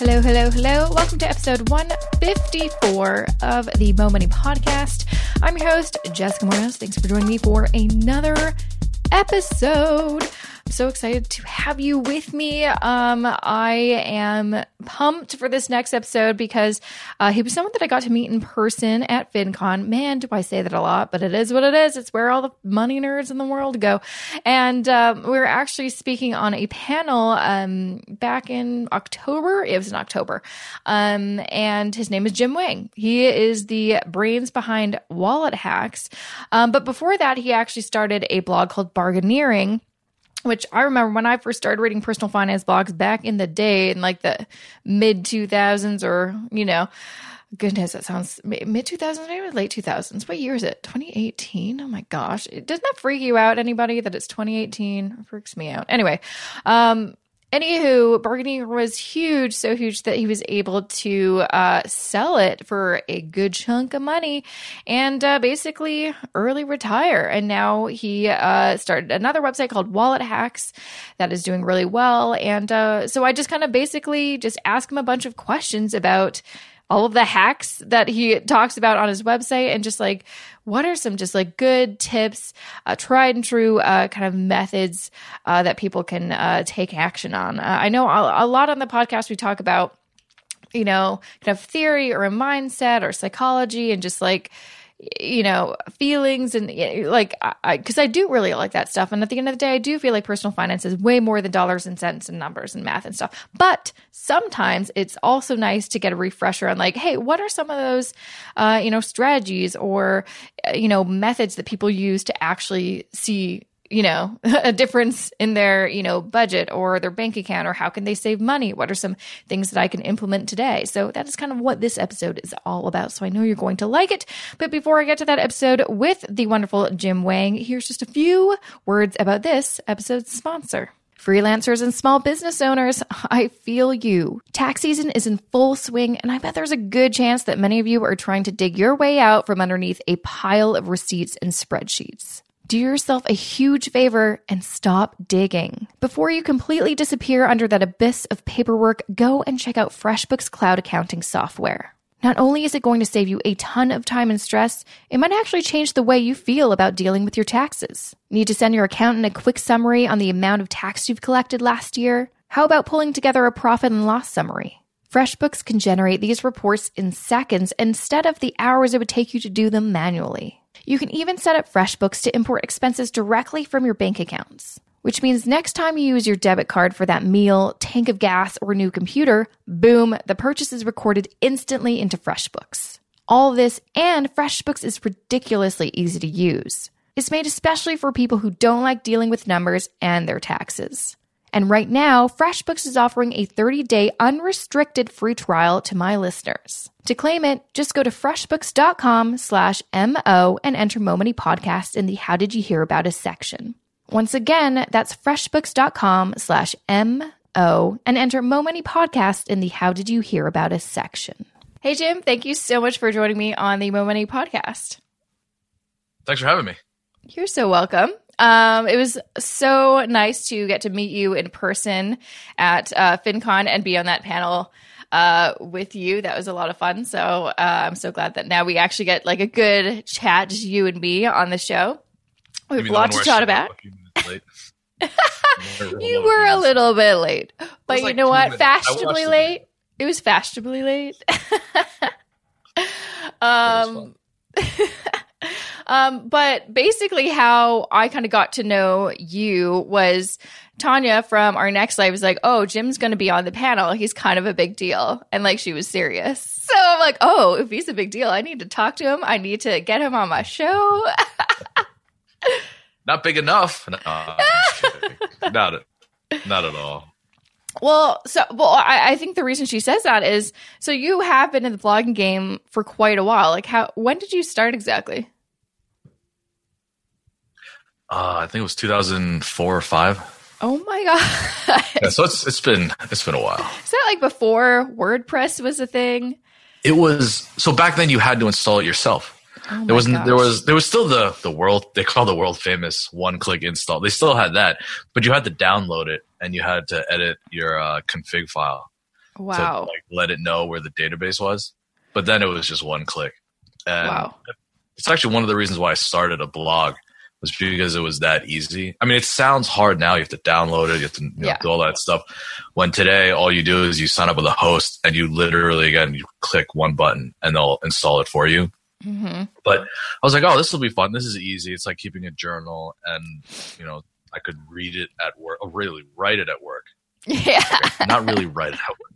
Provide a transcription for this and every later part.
Hello, hello, hello. Welcome to episode 154 of the Mo Money Podcast. I'm your host, Jessica Moorhouse. Thanks for joining me for another episode so excited to have you with me. Um, I am pumped for this next episode because uh, he was someone that I got to meet in person at FinCon. Man, do I say that a lot, but it is what it is. It's where all the money nerds in the world go. And um, we were actually speaking on a panel um, back in October. It was in October. Um, and his name is Jim Wang. He is the brains behind Wallet Hacks. Um, but before that, he actually started a blog called Bargaineering which I remember when I first started reading personal finance blogs back in the day in like the mid 2000s or, you know, goodness, that sounds mid 2000s, maybe late 2000s. What year is it? 2018? Oh my gosh. Doesn't that freak you out, anybody, that it's 2018? It freaks me out. Anyway, um, Anywho, Bargaineering was huge, so huge that he was able to uh, sell it for a good chunk of money and uh, basically early retire. And now he uh, started another website called Wallet Hacks that is doing really well. And uh, so I just kind of basically just ask him a bunch of questions about all of the hacks that he talks about on his website and just like what are some just like good tips uh, tried and true uh, kind of methods uh, that people can uh, take action on? Uh, i know a, a lot on the podcast we talk about you know kind of theory or a mindset or psychology and just like you know feelings and like i because I, I, do really like that stuff. And at the end of the day i do feel like personal finance is way more than dollars and cents and numbers and math and stuff. But sometimes it's also nice to get a refresher on like hey what are some of those uh, you know strategies or uh, you know methods that people use to actually see you know, a difference in their, you know, budget or their bank account or how can they save money? What are some things that I can implement today? So that is kind of what this episode is all about. So I know you're going to like it. But before I get to that episode with the wonderful Jim Wang, here's just a few words about this episode's sponsor. Freelancers and small business owners, I feel you. Tax season is in full swing, and I bet there's a good chance that many of you are trying to dig your way out from underneath a pile of receipts and spreadsheets do yourself a huge favor and stop digging. Before you completely disappear under that abyss of paperwork, go and check out FreshBooks Cloud Accounting software. Not only is it going to save you a ton of time and stress, it might actually change the way you feel about dealing with your taxes. Need to send your accountant a quick summary on the amount of tax you've collected last year? How about pulling together a profit and loss summary? FreshBooks can generate these reports in seconds instead of the hours it would take you to do them manually. You can even set up FreshBooks to import expenses directly from your bank accounts. Which means next time you use your debit card for that meal, tank of gas, or new computer, boom, the purchase is recorded instantly into FreshBooks. All this and FreshBooks is ridiculously easy to use. It's made especially for people who don't like dealing with numbers and their taxes. And right now, FreshBooks is offering a 30-day unrestricted free trial to my listeners. To claim it, just go to freshbooks.com slash MO and enter Mo Money Podcast in the How Did You Hear About Us section. Once again, that's freshbooks.com slash MO and enter Mo Money Podcast in the How Did You Hear About Us section. Hey, Jim, thank you so much for joining me on the Mo Money Podcast. Thanks for having me. You're so welcome. Um, it was so nice to get to meet you in person at uh, FinCon and be on that panel uh, with you. That was a lot of fun. So uh, I'm so glad that now we actually get like a good chat, just you and me on the show. We have a lot to chat about. you were a little bit late, but you know what? Fashionably late. It was fashionably late. um. Um, but basically, how I kind of got to know you was Tanya from Our Next Life was like, "Oh, Jim's going to be on the panel. He's kind of a big deal," and like she was serious. So I'm like, "Oh, if he's a big deal, I need to talk to him. I need to get him on my show." not big enough. No, not not at all. Well, so well, I, I, think the reason she says that is so you have been in the blogging game for quite a while. Like, how when did you start exactly? Uh, I think it was 2004 or five. Oh my god! yeah, so it's it's been it's been a while. Is that like before WordPress was a thing? It was. So back then, you had to install it yourself. Oh there wasn't. Gosh. There was. There was still the the world. They call the world famous one click install. They still had that, but you had to download it and you had to edit your uh, config file. wow. to like let it know where the database was. But then it was just one click. And Wow. it's actually one of the reasons why I started a blog was because it was that easy. I mean, it sounds hard now. You have to download it, you have to you know, Yeah. do all that stuff. When today, all you do is you sign up with a host and you literally, again, you click one button and they'll install it for you. hmm But I was like, oh, this will be fun. This is easy. It's like keeping a journal and, you know, I could read it at work, or really write it at work. Yeah. Not really write it at work.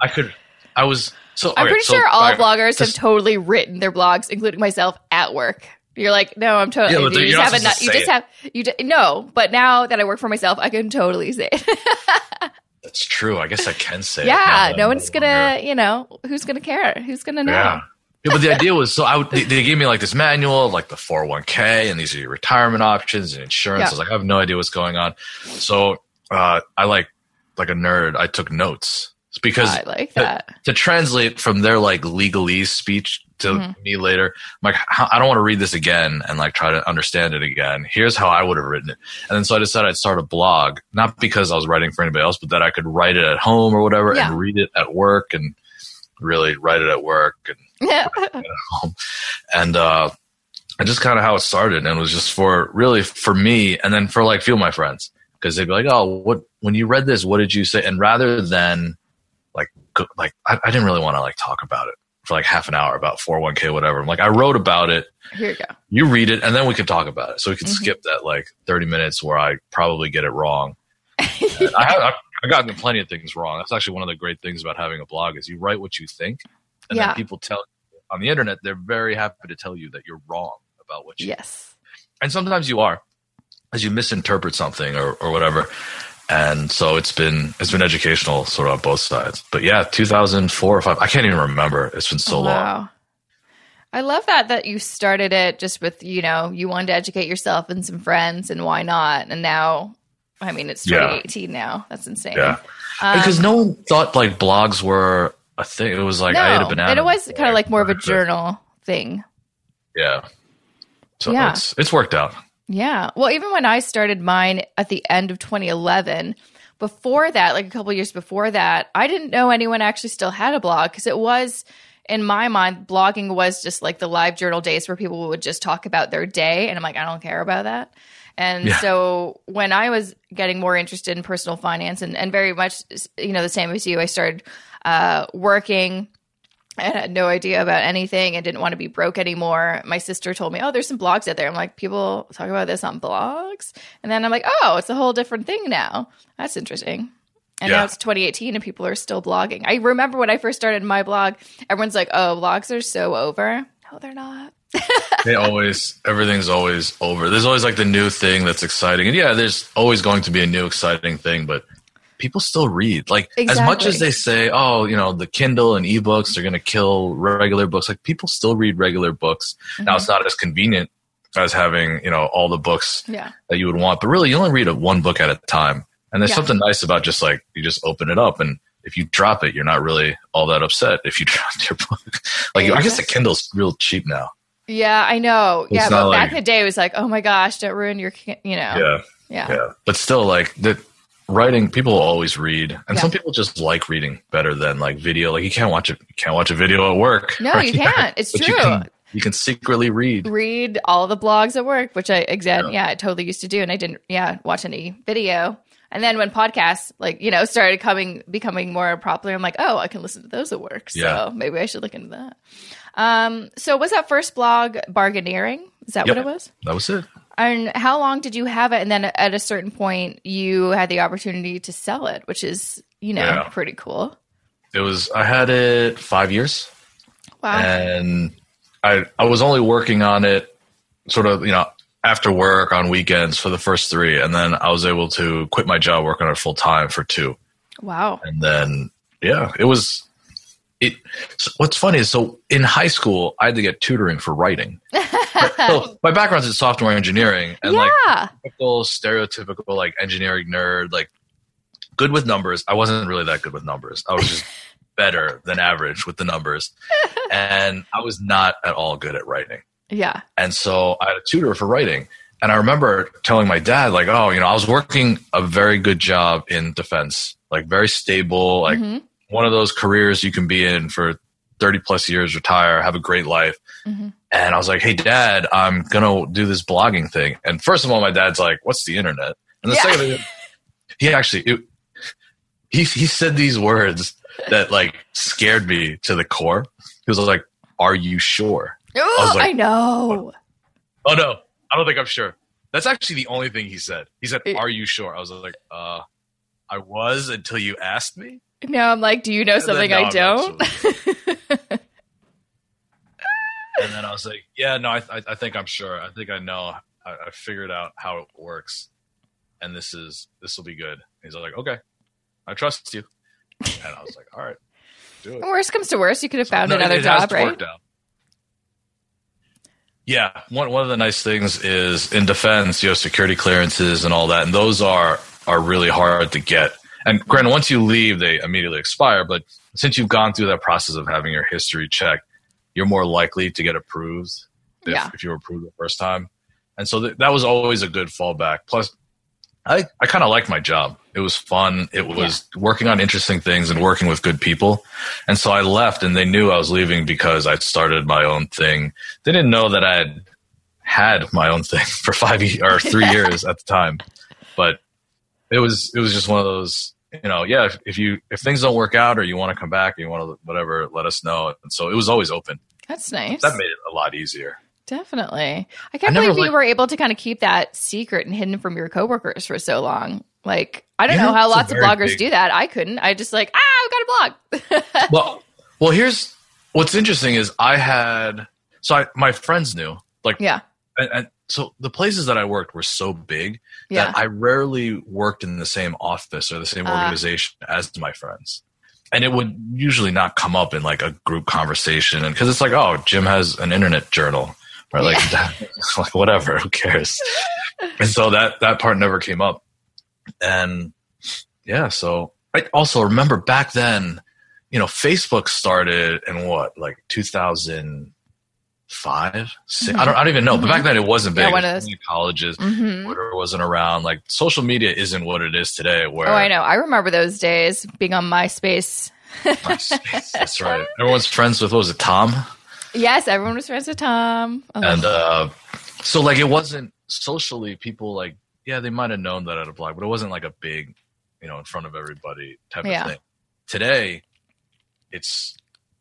I could, I was, so I'm okay, pretty so sure all I- bloggers have totally written their blogs, including myself, at work. You're like, no, I'm totally. Yeah, but you just have to you just have you. d- No, but now that I work for myself, I can totally say it. That's true. I guess I can say yeah, no one's gonna, you know, who's gonna care? Who's gonna know? Yeah. Yeah, but the idea was so I would, they, they gave me like this manual, like the 401k, and these are your retirement options and insurance. Yeah. I was like, I have no idea what's going on. So uh, I like like a nerd. I took notes It's because I like that. to translate from their like legalese speech to Mhm. me later, I'm like I don't want to read this again and like try to understand it again. Here's how I would have written it. And then so I decided I'd start a blog, not because I was writing for anybody else, but that I could write it at home or whatever Yeah. and read it at work and really write it at work and Yeah. home. And uh, and just kind of how it started, and it was just for really for me, and then for like a few of my friends because they'd be like, "Oh, what when you read this, what did you say?" And rather than like I, I didn't really want to like talk about it for like half an hour about 401k whatever. I'm like, I wrote about it. Here you go. You read it, and then we can talk about it. So we can Mhm. skip that like 30 minutes where I probably get it wrong. And I have. I, I gotten plenty of things wrong. That's actually one of the great things about having a blog is you write what you think, and Yeah. then people tell on the internet they're very happy to tell you that you're wrong about what you. Yes. And sometimes you are, as you misinterpret something or, or whatever. And so it's been it's been educational sort of on both sides. But yeah, 2004 or five. I can't even remember. It's been so long. wow. I love that that you started it just with you know you wanted to educate yourself and some friends and why not and now I mean it's Yeah. 2018 now that's insane Yeah, Um, because no one thought like blogs were a thing. It was like I ate a banana. it was kind of like more of a journal thing Yeah. So Yeah. it's it's worked out. Yeah. Well, even when I started mine at the end of 2011, before that, like a couple years before that, I didn't know anyone actually still had a blog because it was, in my mind, blogging was just like the live journal days where people would just talk about their day. And I'm like, I don't care about that. And Yeah. so when I was getting more interested in personal finance and, and very much, you know, the same as you, I started uh, working and had no idea about anything and didn't want to be broke anymore. My sister told me, "Oh, there's some blogs out there." I'm like, "People talk about this on blogs," and then I'm like, "Oh, it's a whole different thing now. That's interesting." And Yeah. now it's 2018 and people are still blogging. I remember when I first started my blog, everyone's like, "Oh, blogs are so over." No, they're not. they always everything's always over. There's always like the new thing that's exciting, and yeah, there's always going to be a new exciting thing, but people still read. Like as much as they say, oh, you know, the Kindle and ebooks are going to kill regular books. Like people still read regular books. Now Mhm. it's not as convenient as having you know all the books Yeah. that you would want, but really you only read a, one book at a time. And there's Yeah. something nice about just like you just open it up and. If you drop it, you're not really all that upset if you dropped your book. like I guess the Kindle's real cheap now. Yeah, I know. It's yeah, but back in the day, it was like, "Oh my gosh, don't ruin your," you know. Yeah. Yeah. yeah but still like the writing people always read and Yeah. some people just like reading better than like video like you can't watch it you can't watch a video at work No, right? you can't. It's But true. you can, you can secretly read read all the blogs at work, which I again, Yeah. yeah. I totally used to do, and I didn't, yeah, watch any video. And then when podcasts, like you know, started coming, becoming more popular, I'm like, oh, I can listen to those at work. So Yeah. maybe I should look into that. Um, so was that first blog bargaineering? Is that Yep. what it was? that was it And how long did you have it? And then at a certain point, you had the opportunity to sell it, which is, you know, Yeah. pretty cool. it was i had it five years Wow. and i i was only working on it sort of you know after work on weekends for the first three and then i was able to quit my job work on it full time for two wow. and then yeah it was it what's funny is so in high school i had to get tutoring for writing so my background's in software engineering and like typical stereotypical like engineering nerd like good with numbers i wasn't really that good with numbers i was just better than average with the numbers and i was not at all good at writing yeah. and so I had a tutor for writing. And I remember telling my dad, like, oh, you know, I was working a very good job in defense, like very stable, like Mhm. One of those careers you can be in for 30 plus years, retire, have a great life. Mhm. And I was like, hey, dad, I'm going to do this blogging thing. And first of all, my dad's like, what's the internet? And the Yeah. second thing, he actually, it, he, he said these words that like scared me to the core. He was like, are you sure? Oh, was like- I know. Oh no, I don't think I'm sure. That's actually the only thing he said. He said, "Are you sure?" I was like, "Uh, I was until you asked me." Now I'm like, do you know And something I don't? And then I was like, "Yeah, no, I, I, I think I'm sure. I think I know. I, I figured out how it works, and this is this will be good." He's like, "Okay, I trust you." And I was like, "All right, do it." worst comes to worst, you could have found No, another it has job, right? Yeah, one one of the nice things is in defense, you have security clearances and all that, and those are are really hard to get. And granted, once you leave, they immediately expire. But since you've gone through that process of having your history checked, you're more likely to get approved if, Yeah. if you were approved the first time. And so th- that was always a good fallback. Plus, I, I kind of liked my job. It was fun. It was working on interesting things and working with good people. And so I left and they knew I was leaving because I'd started my own thing. They didn't know that I had had my own thing for five or three years at the time. But it was, it was just one of those, you know, yeah, if, if you, if things don't work out or you want to come back or you want to, whatever, let us know. And so it was always open. That's nice. That made it a lot easier. Definitely. I can't I believe you liked- were able to kind of keep that secret and hidden from your coworkers for so long. Like, I don't Yeah, know how lots of bloggers big- do that. I couldn't. I just like, ah, I've got a blog. well, well, here's what's interesting is I had so I, my friends knew like yeah. And, and so the places that I worked were so big Yeah. that I rarely worked in the same office or the same Ah. organization as my friends. And it would usually not come up in like a group conversation and because it's like, oh, Jim has an internet journal. Or like that, like whatever, who cares? and so that that part never came up. And yeah, so I also remember back then, you know, Facebook started in what, like 2005? Six- I don't, I don't even know. But back then it wasn't Mm-hmm. Yeah, big. of was colleges. hmm Twitter wasn't around. Like social media isn't what it is today. Where Oh, I know. I remember those days being on MySpace. That's right. Everyone's friends with what was it, Tom? Yes, everyone was friends with Tom. Oh, And uh, so like it wasn't socially. People like yeah, they might have known that I had a blog, but it wasn't like a big, you know, in front of everybody type Yeah. of thing. Today, it's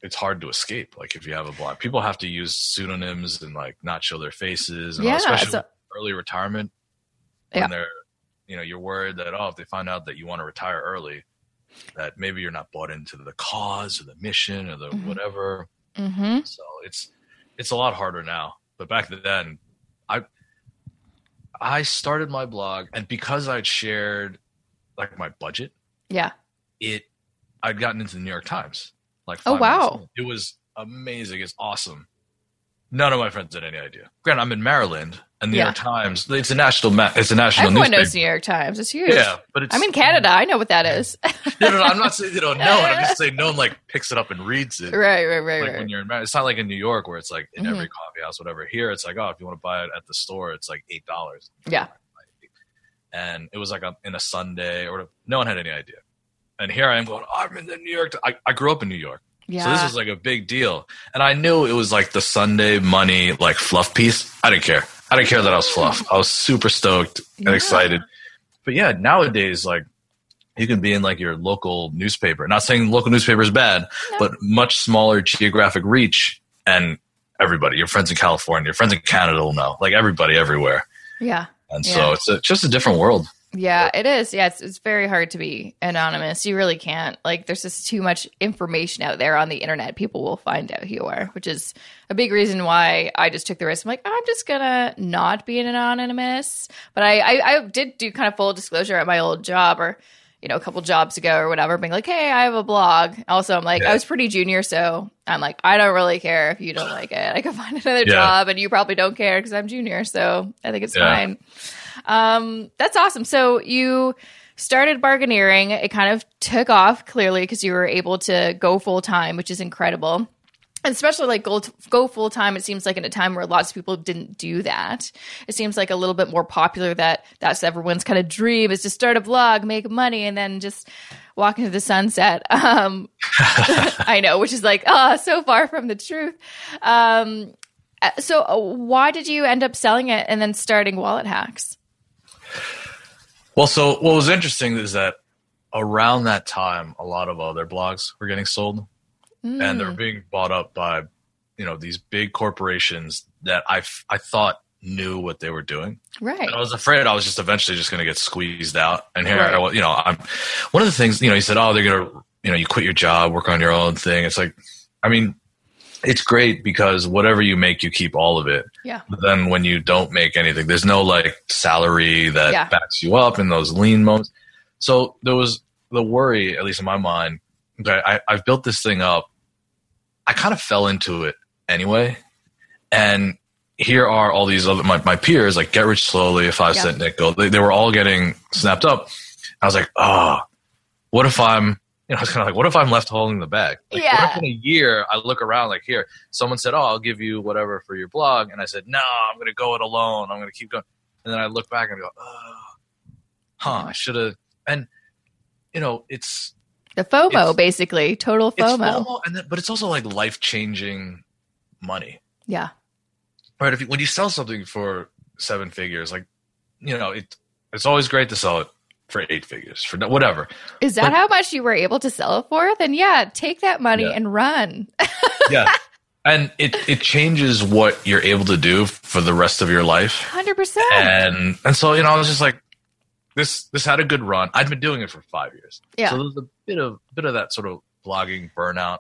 it's hard to escape. Like if you have a blog, people have to use pseudonyms and like not show their faces, and all, Yeah, especially so- early retirement. When Yeah. they're, you know, you're worried that oh, if they find out that you want to retire early, that maybe you're not bought into the cause or the mission or the Mhm. whatever. hmm So it's it's a lot harder now. But back then, I I started my blog, and because I'd shared like my budget, Yeah. it I'd gotten into the New York Times. Like, Oh, wow. it was amazing. It's awesome. None of my friends had any idea. Grant, I'm in Maryland, and the Yeah. New York Times. It's a national. Ma- it's a national Everyone newspaper. knows New York Times. It's huge. Yeah, but it's. I'm in Canada. I know what that is. No, no, no, I'm not saying you don't know it. I'm just saying no one like picks it up and reads it. right, right, right, like right. when you're in it's not like in New York where it's like in Mhm. every coffee house, whatever. Here it's like, oh, if you want to buy it at the store, it's like eight dollars. Yeah. And it was like a, in a Sunday or whatever. no one had any idea. And here I am going, oh, I'm in the New York. I, I grew up in New York, yeah. so this was like a big deal. And I knew it was like the Sunday money like fluff piece. I didn't care. I didn't care that I was fluff. I was super stoked and Yeah. excited. But yeah, nowadays like you can be in like your local newspaper. Not saying local newspaper is bad, No. but much smaller geographic reach and everybody, your friends in California, your friends in Canada will know, like everybody everywhere. yeah. And Yeah. so it's a, just a different world. Yeah, it is. Yeah, it's, it's very hard to be anonymous. You really can't. Like, there's just too much information out there on the internet. People will find out who you are, which is a big reason why I just took the risk. I'm like, I'm just gonna not be an anonymous. But I, I, I did do kind of full disclosure at my old job, or you know, a couple jobs ago or whatever, being like, hey, I have a blog. Also, I'm like, Yeah. I was pretty junior, so I'm like, I don't really care if you don't like it. I can find another Yeah. job, and you probably don't care because I'm junior, so I think it's Yeah. fine. Um, that's awesome. So you started bargaineering. It kind of took off clearly because you were able to go full time, which is incredible. And especially like go, go full time, it seems like in a time where lots of people didn't do that. It seems like a little bit more popular that that's everyone's kind of dream is to start a blog, make money, and then just walk into the sunset. Um, I know, which is like, ah, so far from the truth. Um, uh, so uh, why did you end up selling it and then starting Wallet Hacks? Well, so what was interesting is that around that time, a lot of other blogs were getting sold, mm. and they're being bought up by, you know, these big corporations that I I thought knew what they were doing. Right. And I was afraid I was just eventually just going to get squeezed out. And here, right. I, you know, I'm one of the things. You know, he said, "Oh, they're going to, you know, you quit your job, work on your own thing." It's like, I mean, it's great because whatever you make, you keep all of it. Yeah. But then when you don't make anything, there's no like salary that yeah. backs you up in those lean moments. So there was the worry, at least in my mind, that I, I've built this thing up. I kind of fell into it anyway. And here are all these other my, my peers like get rich slowly, a five yeah. cent nickel. They, they were all getting snapped up. I was like, oh, what if I'm you know, I was kind of like, what if I'm left holding the bag? Like, yeah. What if in a year I look around like, here, someone said, oh, I'll give you whatever for your blog, and I said, no, I'm going to go it alone. I'm going to keep going, and then I look back and go, oh, huh, I should have. And you know, it's the FOMO, it's, basically, total FOMO. FOMO and then, but it's also like life changing money. Yeah. Right. If you, when you sell something for seven figures, like you know, it it's always great to sell it for eight figures for whatever. Is that but, how much you were able to sell it for? Then yeah, take that money yeah. and run. yeah. And it, it changes what you're able to do for the rest of your life. Hundred percent. And and so, you know, I was just like, this this had a good run. I'd been doing it for five years. Yeah. So there's a bit of bit of that sort of blogging burnout.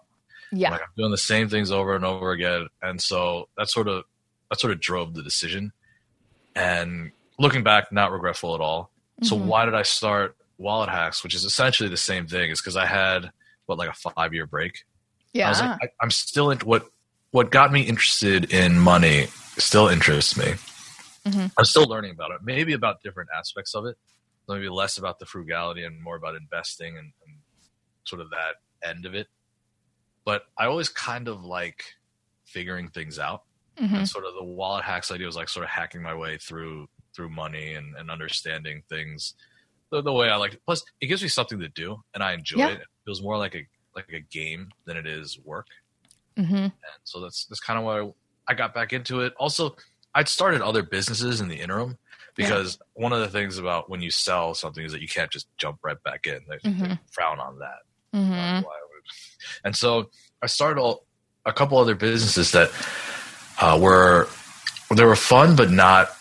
Yeah. Like I'm doing the same things over and over again. And so that sort of that sort of drove the decision. And looking back, not regretful at all. So mm-hmm. why did I start Wallet Hacks, which is essentially the same thing? Is because I had what like a five year break. Yeah, I was like, I, am still in what what got me interested in money still interests me. Mm-hmm. I'm still learning about it, maybe about different aspects of it, maybe less about the frugality and more about investing and, and sort of that end of it. But I always kind of like figuring things out. Mm-hmm. And sort of the wallet hacks idea was like sort of hacking my way through through money and, and understanding things the, the, way I like it. Plus, it gives me something to do, and I enjoy yeah. it. It feels more like a like a game than it is work. Mm-hmm. And so that's that's kind of why I got back into it. Also, I'd started other businesses in the interim because yeah. one of the things about when you sell something is that you can't just jump right back in. They, mm-hmm. they frown on that. Mm-hmm. and so I started all, a couple other businesses that uh, were they were fun, but not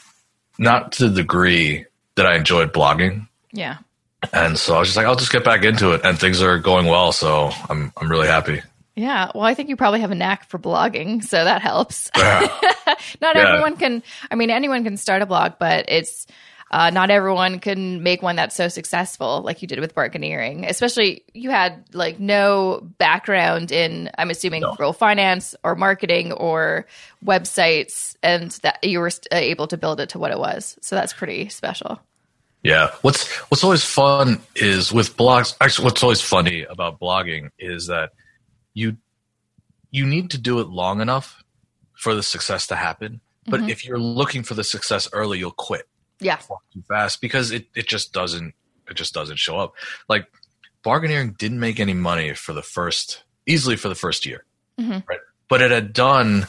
not to the degree that I enjoyed blogging. Yeah. And so I was just like, I'll just get back into it, and things are going well. So I'm I'm really happy. Yeah, well, I think you probably have a knack for blogging, so that helps. Yeah. not yeah. everyone can. I mean, anyone can start a blog, but it's uh, not everyone can make one that's so successful like you did with Bargaineering. Especially you had like no background in, I'm assuming, no. real finance or marketing or websites, and that you were uh, able to build it to what it was. So that's pretty special. Yeah. What's What's always fun is with blogs. Actually, what's always funny about blogging is that you you need to do it long enough for the success to happen. But mm-hmm. if you're looking for the success early, you'll quit yeah. too fast because it, it just doesn't it just doesn't show up. Like Bargaineering didn't make any money for the first easily for the first year. Mm-hmm. right. But it had done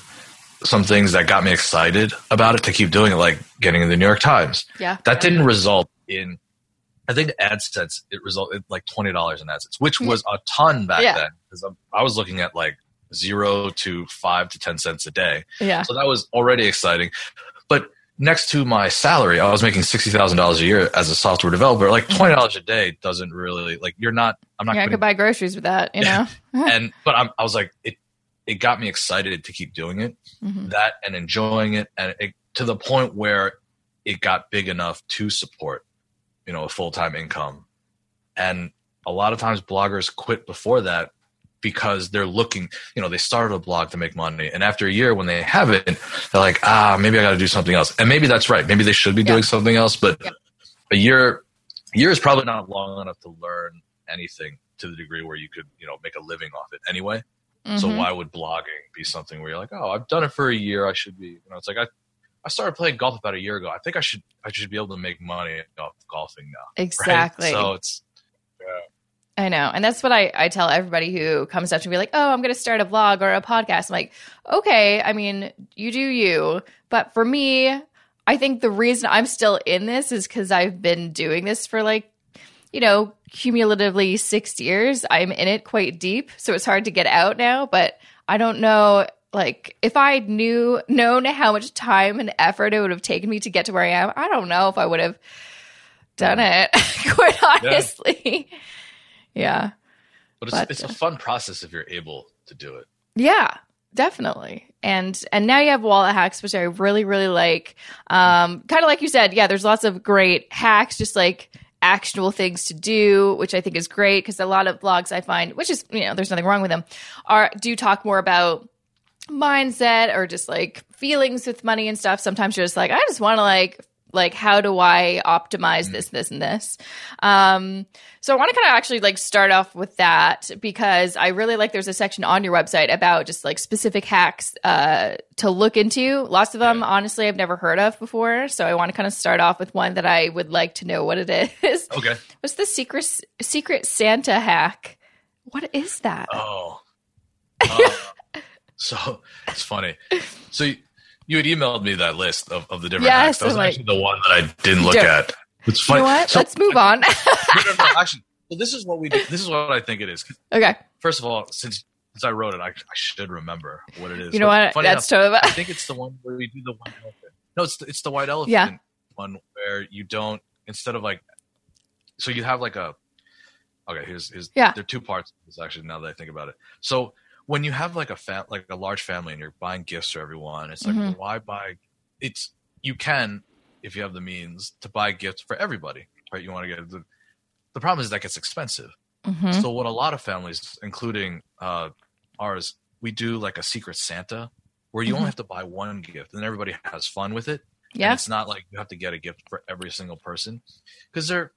some things that got me excited about it to keep doing it like getting in the new york times. Yeah. That didn't result in i think adsense it resulted like $20 in adsense which was a ton back yeah. then because i was looking at like zero to five to ten cents a day. Yeah. So that was already exciting. But next to my salary, I was making sixty thousand dollars a year as a software developer. Like twenty dollars a day doesn't really like you're not. I'm not. Yeah, putting, I could buy groceries with that, you know. and but I'm, i was like it. It got me excited to keep doing it, mm-hmm. that and enjoying it, and it, to the point where it got big enough to support, you know, a full time income. And a lot of times bloggers quit before that because they're looking, you know, they started a blog to make money. And after a year, when they have it, they're like, ah, maybe I got to do something else. And maybe that's right. Maybe they should be yeah. doing something else. But yeah. a year, a year is probably not long enough to learn anything to the degree where you could, you know, make a living off it anyway. Mm-hmm. So why would blogging be something where you're like, oh, I've done it for a year. I should be, you know, it's like I, I started playing golf about a year ago. I think I should, I should be able to make money off golfing now. Exactly. Right? So it's, yeah. I know. And that's what I, I tell everybody who comes up to me like, oh, I'm going to start a vlog or a podcast. I'm like, okay, I mean, you do you. But for me, I think the reason I'm still in this is because I've been doing this for like, you know, cumulatively six years. I'm in it quite deep. So it's hard to get out now. But I don't know like if I knew known how much time and effort it would have taken me to get to where I am, I don't know if I would have done it. quite honestly, yeah. Yeah. But it's but, it's a fun process if you're able to do it. Yeah, definitely. And and now you have wallet hacks, which I really really like. Um, kind of like you said, yeah. There's lots of great hacks, just like actionable things to do, which I think is great because a lot of blogs I find, which is you know, there's nothing wrong with them, are do talk more about mindset or just like feelings with money and stuff. Sometimes you're just like, I just want to like like how do I optimize this, this, and this. Um, so I want to kind of actually like start off with that because I really like there's a section on your website about just like specific hacks uh, to look into. Lots of them, honestly, I've never heard of before. So I want to kind of start off with one that I would like to know what it is. Okay. What's the secret secret Santa hack? What is that? Oh. Uh, so it's funny. So you, had emailed me that list of, of the different yes, hacks. That was like, actually the one that I didn't look at. It's funny. You know what? So, Let's move on. no, no, no, actually, well, this is what we do. This is what I think it is. Okay. First of all, since since I wrote it, I, I should remember what it is. You know but what? That's enough, totally. I think it's the one where we do the white elephant. No, it's the, it's the white elephant yeah. one where you don't instead of like, so you have like a. Okay, here's, here's yeah. There are two parts. This actually, now that I think about it, so when you have like a fat like a large family and you're buying gifts for everyone, it's like mm-hmm. why buy? It's you can if you have the means to buy gifts for everybody, right? You want to get the the problem is that gets expensive. Mm-hmm. So what a lot of families, including uh, ours, we do like a secret Santa where you mm-hmm. only have to buy one gift and everybody has fun with it. Yeah, and it's not like you have to get a gift for every single person because they're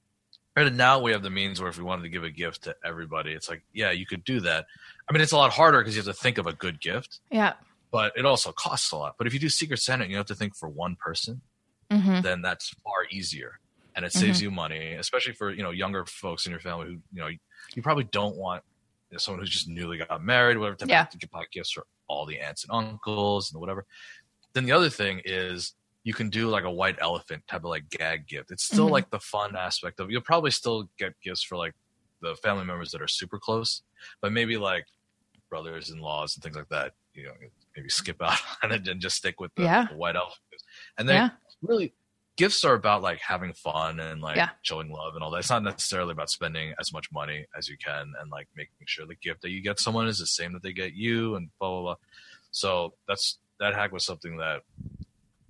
Right now we have the means where if we wanted to give a gift to everybody, it's like, yeah, you could do that. I mean, it's a lot harder because you have to think of a good gift. Yeah. But it also costs a lot. But if you do Secret Santa and you have to think for one person, mm-hmm. then that's far easier. And it saves mm-hmm. you money, especially for, you know, younger folks in your family who, you know, you probably don't want you know, someone who's just newly got married, whatever, to yeah. to buy gifts for all the aunts and uncles and whatever. Then the other thing is you can do like a white elephant type of like gag gift. It's still mm-hmm. like the fun aspect of you'll probably still get gifts for like the family members that are super close, but maybe like brothers in laws and things like that, you know, maybe skip out on it and just stick with the, yeah. the white elephant. And then yeah. really gifts are about like having fun and like yeah. showing love and all that. It's not necessarily about spending as much money as you can and like making sure the gift that you get someone is the same that they get you and blah blah blah. So that's that hack was something that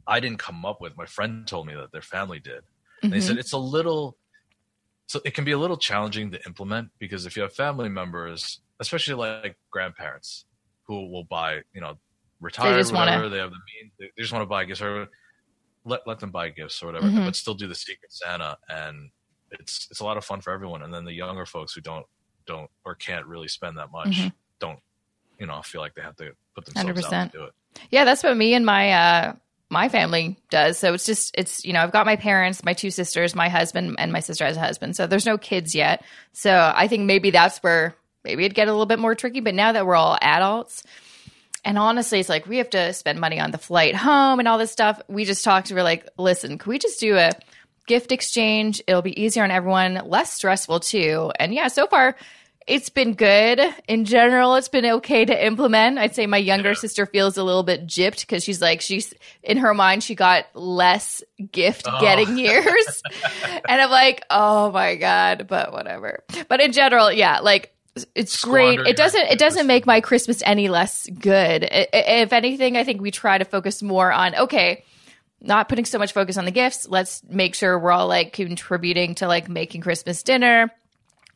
I didn't come up with. My friend told me that their family did. And mm-hmm. they said it's a little so it can be a little challenging to implement because if you have family members, especially like grandparents who will buy, you know, retire they whatever, wanna... they have the means, they, they just want to buy gifts or let let them buy gifts or whatever, mm-hmm. but still do the secret Santa and it's it's a lot of fun for everyone. And then the younger folks who don't don't or can't really spend that much mm-hmm. don't, you know, feel like they have to put themselves 100%. out to do it. Yeah, that's what me and my uh my family does. So it's just it's you know I've got my parents, my two sisters, my husband, and my sister has a husband. So there's no kids yet. So I think maybe that's where maybe it'd get a little bit more tricky. But now that we're all adults, and honestly, it's like we have to spend money on the flight home and all this stuff. We just talked. We're like, listen, can we just do a gift exchange? It'll be easier on everyone, less stressful too. And yeah, so far it's been good. In general, it's been okay to implement. I'd say my younger yeah. sister feels a little bit gypped because she's like, she's in her mind, she got less gift oh. getting years. and I'm like, oh my God, but whatever. But in general, yeah, like, it's great. It doesn't. It doesn't make my Christmas any less good. If anything, I think we try to focus more on okay, not putting so much focus on the gifts. Let's make sure we're all like contributing to like making Christmas dinner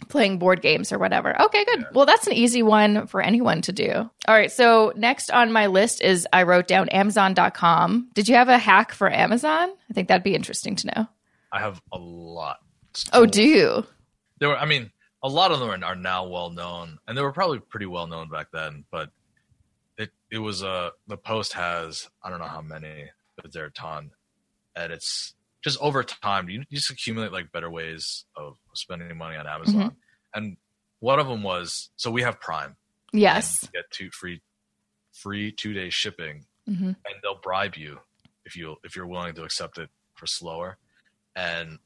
playing board games or whatever. Okay, good. Well, that's an easy one for anyone to do. All right. So, next on my list is I wrote down Amazon.com. Did you have a hack for Amazon? I think that'd be interesting to know. I have a lot. Oh, do you? There were, I mean, a lot of them are, now well known, and they were probably pretty well known back then, but it, it was, uh, the post has, I don't know how many, but there are a ton. And it's, just over time, you, you just accumulate like better ways of spending money on Amazon. Mm-hmm. And one of them was so we have Prime. Yes. you get two free free two day shipping, hmm and they'll bribe you if you if you're willing to accept it for slower. And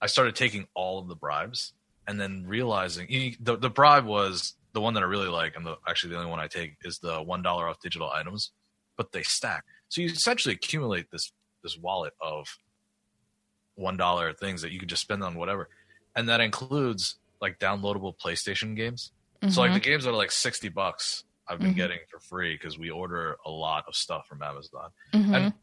I started taking all of the bribes, and then realizing you- the the bribe was the one that I really like, and the actually the only one I take is the one dollar off digital items, but they stack. So you essentially accumulate this this wallet of one dollar things that you can just spend on whatever, and that includes like downloadable PlayStation games. So like the games that are like sixty bucks, I've been Mhm. getting for free because we order a lot of stuff from Amazon. Mhm. and-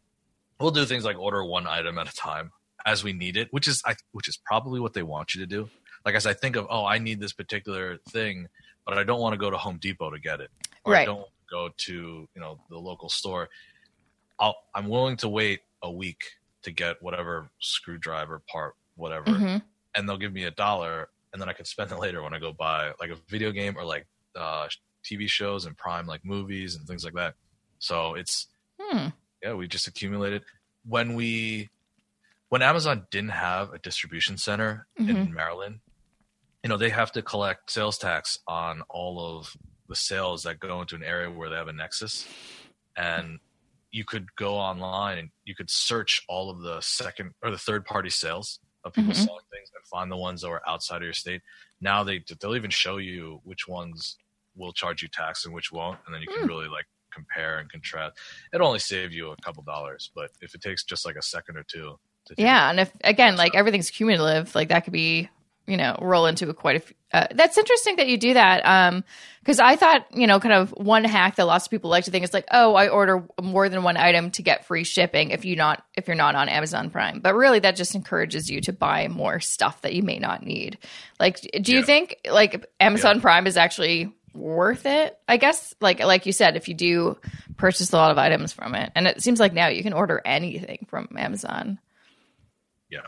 We'll do things like order one item at a time as we need it, which is I, which is probably what they want you to do. Like as I think of, oh, I need this particular thing, but I don't want to go to Home Depot to get it, or I don't go to you know the local store. I'll, I'm willing to wait a week to get whatever screwdriver part, whatever, Mhm. and they'll give me a dollar, and then I can spend it later when I go buy like a video game or like uh, TV shows and Prime like movies and things like that. So it's Hmm. yeah, we just accumulated when we when Amazon didn't have a distribution center in Maryland. You know, they have to collect sales tax on all of the sales that go into an area where they have a nexus, and you could go online and you could search all of the second or the third party sales of people Mhm. selling things and find the ones that were outside of your state. Now they they'll even show you which ones will charge you tax and which won't, and then you can Hmm. really like compare and contrast. It'll only save you a couple dollars, but if it takes just like a second or two, to Yeah, and if again, like everything's cumulative, like that could be, you know, roll into a quite a. Few, uh, that's interesting that you do that. Um, because I thought, you know, kind of one hack that lots of people like to think is like, oh, I order more than one item to get free shipping if you not if you're not on Amazon Prime. But really, that just encourages you to buy more stuff that you may not need. Like, do you Yeah. think like Amazon Prime is actually worth it? I guess, like like you said, if you do purchase a lot of items from it, and it seems like now you can order anything from Amazon. Yeah.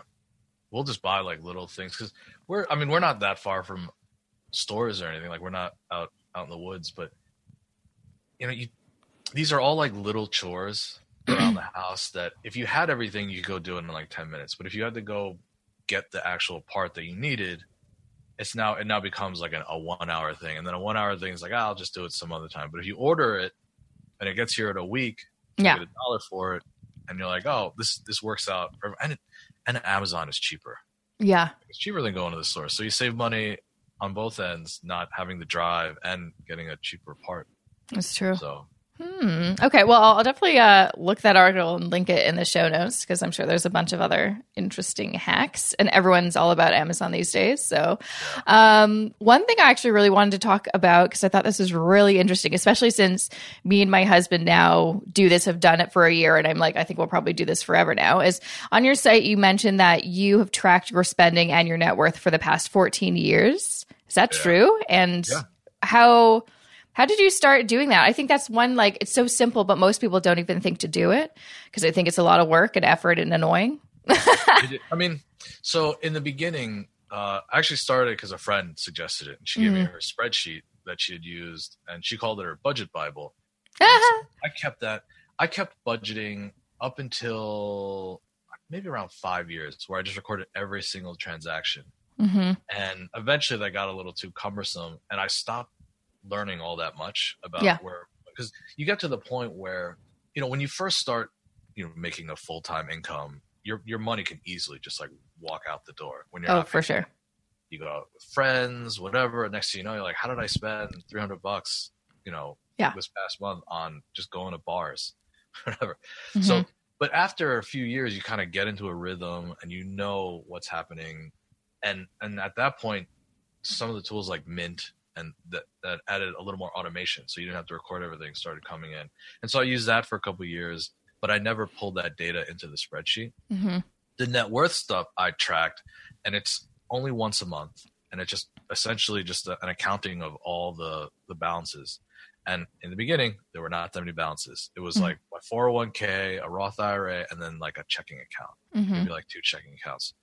We'll just buy like little things because we're I mean we're not that far from stores or anything. Like we're not out out in the woods but you know you these are all like little chores around the house that if you had everything you could go do it in like 10 minutes. But if you had to go get the actual part that you needed it's now it now becomes like an, a one hour thing. And then a one hour thing is like "Ah, i'll just do it some other time. But if you order it and it gets here in a week you Yeah. get a dollar for it and you're like oh this this works out and it, and amazon is cheaper Yeah. it's cheaper than going to the store. So you save money on both ends, not having to drive and getting a cheaper part. That's true. So Hmm. Okay. Well, I'll definitely uh, look that article and link it in the show notes because I'm sure there's a bunch of other interesting hacks, and everyone's all about Amazon these days. So, um, one thing I actually really wanted to talk about because I thought this was really interesting, especially since me and my husband now do this, have done it for a year, and I'm like, I think we'll probably do this forever now. Is on your site you mentioned that you have tracked your spending and your net worth for the past 14 years. Is that Yeah. true? And Yeah. how how did you start doing that? I think that's one like it's so simple, but most people don't even think to do it because I think it's a lot of work and effort and annoying. I mean, so in the beginning, uh, I actually started because a friend suggested it, and she gave me her spreadsheet that she had used, and she called it her budget Bible. I kept that. I kept budgeting up until maybe around five years, where I just recorded every single transaction. hmm and eventually that got a little too cumbersome and i stopped learning all that much about Yeah. where because you get to the point where you know when you first start you know making a full-time income your your money can easily just like walk out the door when you're Oh, for sure. you go out with friends whatever next thing you know you're like how did i spend 300 bucks you know Yeah. this past month on just going to bars whatever Mhm. so, but after a few years, you kind of get into a rhythm and you know what's happening, and and at that point, some of the tools like Mint and that that added a little more automation, so you didn't have to record everything started coming in, and so I used that for a couple of years, but I never pulled that data into the spreadsheet. Mhm. The net worth stuff I tracked, and it's only once a month, and it's just essentially just a, an accounting of all the the balances. And in the beginning, there were not that many balances. It was Mhm. like my 401k, a Roth IRA, and then like a checking account, Mhm. maybe like two checking accounts.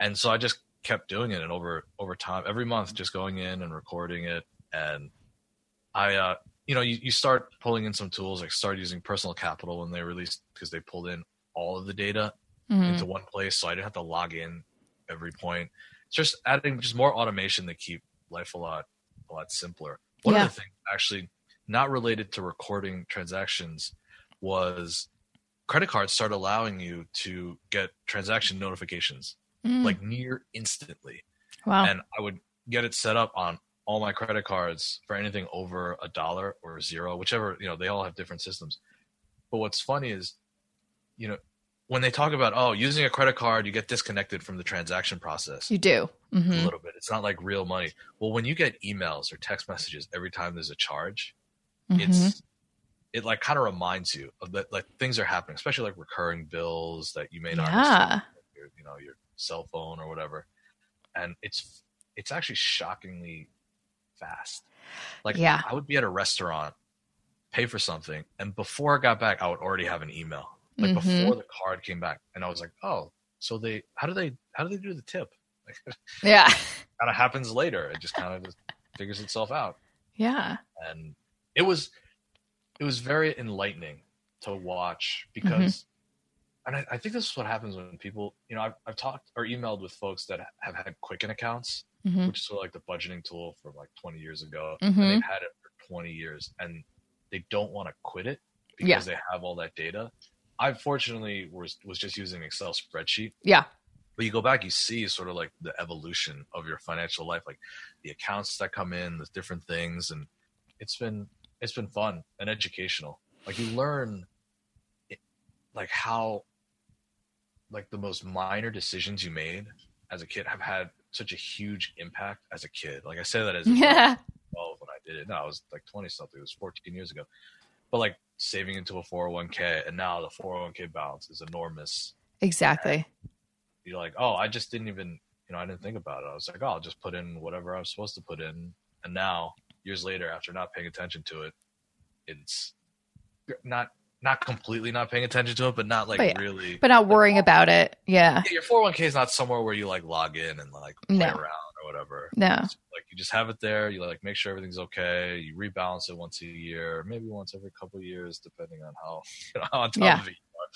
And so I just kept doing it, and over over time, every month, just going in and recording it. And I, uh, you know, you, you start pulling in some tools, like start using Personal Capital when they released because they pulled in all of the data Mhm. into one place, so I didn't have to log in every point. It's just adding just more automation to keep life a lot a lot simpler. One Yeah. of the things actually not related to recording transactions was credit cards start allowing you to get transaction notifications Mm. like near instantly wow. and I would get it set up on all my credit cards for anything over a dollar or zero, whichever, you know, they all have different systems. But what's funny is, you know, when they talk about, oh, using a credit card, you get disconnected from the transaction process you do. a hmm little bit. It's not like real money. Well, when you get emails or text messages every time there's a charge, Mm-hmm. it's, it like kind of reminds you of that, like things are happening, especially like recurring bills that you may not yeah. you know your cell phone or whatever and it's it's actually shockingly fast like Yeah. i would be at a restaurant pay for something and before i got back i would already have an email like Mhm. before the card came back and i was like oh so they how do they how do they do the tip like Yeah. kind of happens later it just kind of just figures itself out Yeah. and it was it was very enlightening to watch because and I, I think this is what happens when people you know I've, I've talked or emailed with folks that have had quicken accounts hmm which is sort of like the budgeting tool from like 20 years ago Mhm. and they've had it for 20 years and they don't want to quit it because Yeah. they have all that data i fortunately was was just using excel spreadsheet Yeah. but you go back you see sort of like the evolution of your financial life like the accounts that come in the different things and it's been it's been fun and educational like you learn it, like how like the most minor decisions you made as a kid have had such a huge impact as a kid like i say that as if I was Yeah. 12 when i did it no i was like 20 something it was 14 years ago but like saving into a 401k and now the 401k balance is enormous Exactly. you're like, oh, I just didn't even, you know, I didn't think about it. I was like, oh, I'll just put in whatever I'm supposed to put in. And now, years later, after not paying attention to it, it's not not completely not paying attention to it, but not like But yeah. really. But not worrying about it. Yeah. Yeah, your 401k is not somewhere where you like log in and like play No. around or whatever. No. It's like you just have it there. You like make sure everything's okay. You rebalance it once a year, maybe once every couple of years, depending on how you know, how on top Yeah. of it you are.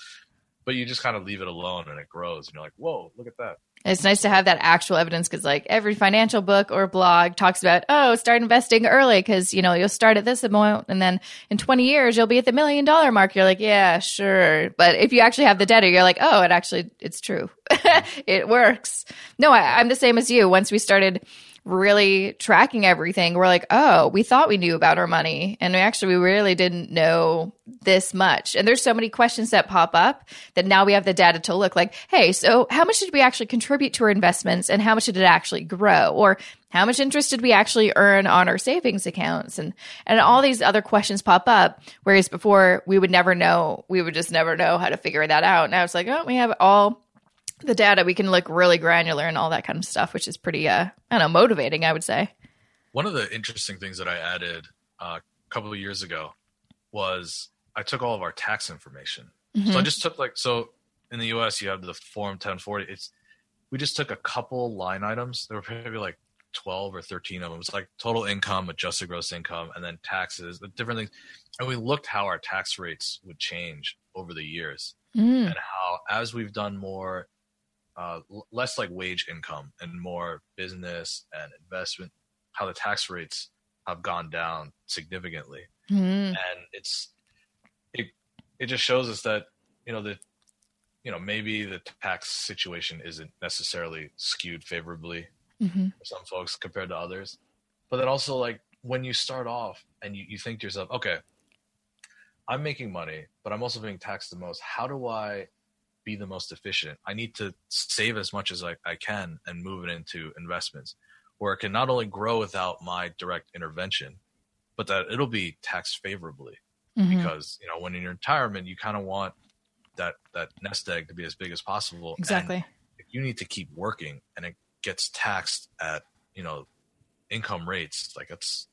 But you just kind of leave it alone and it grows, and you're like, whoa, look at that. It's nice to have that actual evidence because, like, every financial book or blog talks about, oh, start investing early because, you know, you'll start at this amount and then in 20 years you'll be at the million dollar mark. You're like, yeah, sure. But if you actually have the data, you're like, oh, it actually, it's true. it works. No, I, I'm the same as you. Once we started really tracking everything, we're like, oh, we thought we knew about our money. And we actually, we really didn't know this much. And there's so many questions that pop up that now we have the data to look like, hey, so how much did we actually contribute to our investments and how much did it actually grow? Or how much interest did we actually earn on our savings accounts? And and all these other questions pop up. Whereas before we would never know, we would just never know how to figure that out. Now it's like, oh, we have all the data. We can look really granular and all that kind of stuff, which is pretty uh I don't know, motivating, I would say. One of the interesting things that I added uh, a couple of years ago was I took all of our tax information. So I Mhm. just took like so in the U.S. you have the Form 1040. It's we just took a couple line items. There were maybe like 12 or 13 of them. It's like total income, adjusted gross income, and then taxes, the different things. And we looked how our tax rates would change over the years Mm. and how as we've done more uh, less like wage income and more business and investment how the tax rates have gone down significantly Mm. and it's it it just shows us that you know that you know maybe the tax situation isn't necessarily skewed favorably Mhm. for some folks compared to others but then also like when you start off and you, you think to yourself okay i'm making money but i'm also being taxed the most how do i be the most efficient i need to save as much as i, I can and move it into investments where it can not only grow without my direct intervention but that it'll be taxed favorably Mhm. because you know when in your retirement you kind of want that that nest egg to be as big as possible Exactly. if you need to keep working and it gets taxed at you know income rates like that's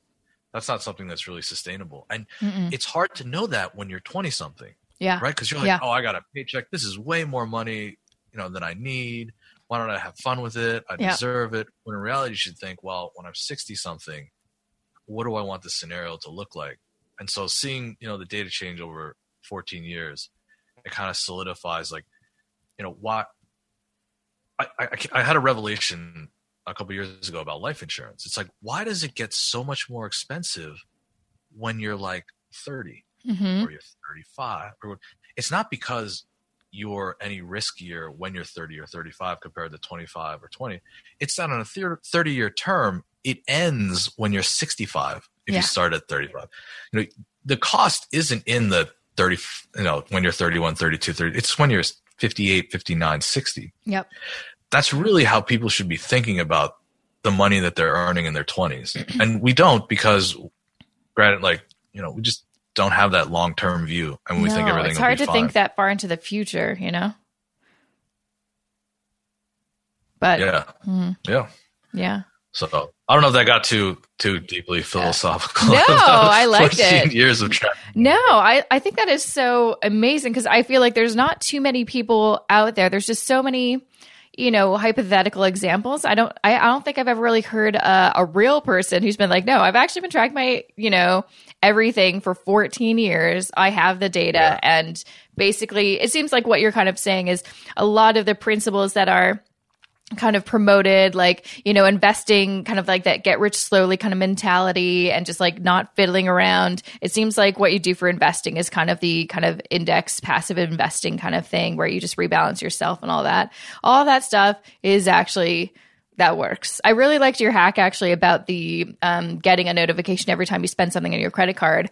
that's not something that's really sustainable and Mm-mm. it's hard to know that when you're 20 something Yeah. right because you're like Yeah. oh i got a paycheck this is way more money you know than i need why don't i have fun with it i Yeah. deserve it when in reality you should think well when i'm 60 something what do i want the scenario to look like and so seeing you know the data change over 14 years it kind of solidifies like you know why I, I, I had a revelation a couple years ago about life insurance. It's like, why does it get so much more expensive when you're like 30 Mhm. or you're 35? Or it's not because you're any riskier when you're 30 or 35 compared to 25 or 20. It's that on a 30 year term, it ends when you're 65 if Yeah. you start at 35. You know, the cost isn't in the 30, you know, when you're 31, 32, 30. It's when you're 58, 59, 60 Yep. that's really how people should be thinking about the money that they're earning in their 20s and we don't because granted like you know we just don't have that long-term view and we think No, everything it's hard to fine. think that far into the future, you know. But yeah Mhm. yeah yeah. so i don't know if that got too too deeply philosophical No, I liked it. years of No, I, I think that is so amazing because I feel like there's not too many people out there. There's just so many, you know, hypothetical examples. I don't, I, I don't think I've ever really heard a, a real person who's been like, no, I've actually been tracking my, you know, everything for 14 years. I have the data. Yeah. And basically, it seems like what you're kind of saying is a lot of the principles that are kind of promoted like you know investing kind of like that get rich slowly kind of mentality and just like not fiddling around. It seems like what you do for investing is kind of the kind of index passive investing kind of thing where you just rebalance yourself and all that. All that stuff is actually that works. I really liked your hack actually about the um, getting a notification every time you spend something on your credit card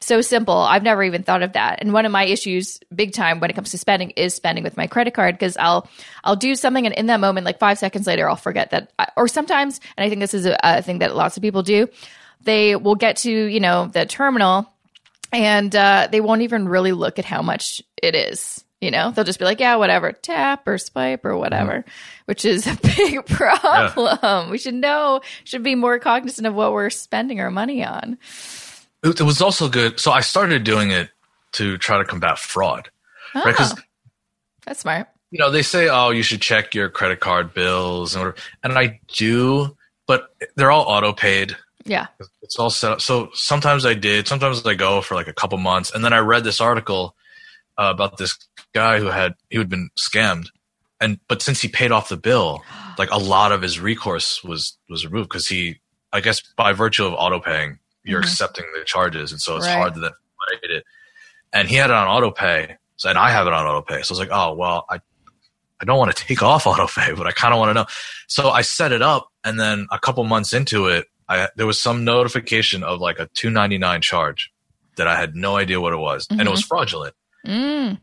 so simple. I've never even thought of that. And one of my issues, big time, when it comes to spending, is spending with my credit card because I'll I'll do something and in that moment, like five seconds later, I'll forget that. Or sometimes, and I think this is a, a thing that lots of people do, they will get to you know the terminal and uh, they won't even really look at how much it is. You know, they'll just be like, yeah, whatever, tap or swipe or whatever, which is a big problem. We should know, should be more cognizant of what we're spending our money on. It, was also good so i started doing it to try to combat fraud right because Oh, that's smart. you know, they say, oh, you should check your credit card bills and whatever. And I do, but they're all auto paid. Yeah. It's all set up. So sometimes I did. Sometimes I go for like a couple months. And then I read this article uh, about this guy who had, he had been scammed. And, but since he paid off the bill, like a lot of his recourse was, was removed because he, I guess by virtue of auto paying, you're Mhm. accepting the charges. And so it's Right. hard to then fight it. And he had it on auto pay. So, and I have it on auto pay. So I was like, oh, well, I, I don't want to take off auto pay, but I kind of want to know. So I set it up, and then a couple months into it, I there was some notification of like a two ninety nine charge that I had no idea what it was, and it was fraudulent. Mm.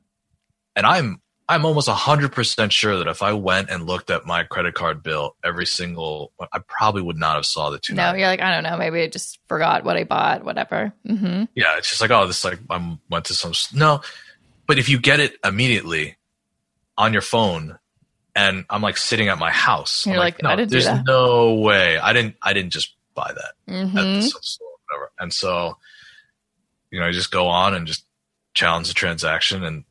And I'm I'm almost hundred percent sure that if I went and looked at my credit card bill every single, I probably would not have saw the two. No, you're like, I don't know. Maybe I just forgot what I bought, whatever. hmm Yeah, it's just like oh, this like I went to some no, but if you get it immediately on your phone, and I'm like sitting at my house, You're I'm like, no, I didn't there's that." no way I didn't I didn't just buy that at hmm some store, whatever. And so, you know, you just go on and just challenge the transaction, and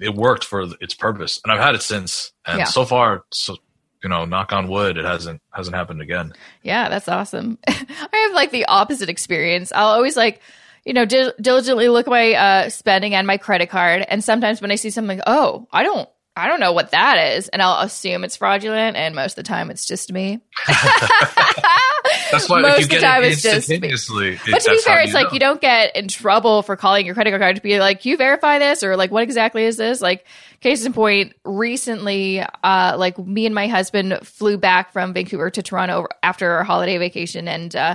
it worked for its purpose. And I've had it since, and Yeah. so far, so you know, knock on wood, it hasn't hasn't happened again. Yeah, that's awesome. I have like the opposite experience. I'll always like, you know, dil- diligently look at my uh, spending and my credit card, and sometimes when I see something, like, oh, I don't. I don't know what that is, and I'll assume it's fraudulent, and most of the time it's just me. That's why most if you of the get time it it's just me. But to be fair, it's like you don't get in trouble for calling your credit card to be like, you verify this or like, what exactly is this? Like, case in point, recently, uh, like me and my husband flew back from Vancouver to Toronto after our holiday vacation and, uh,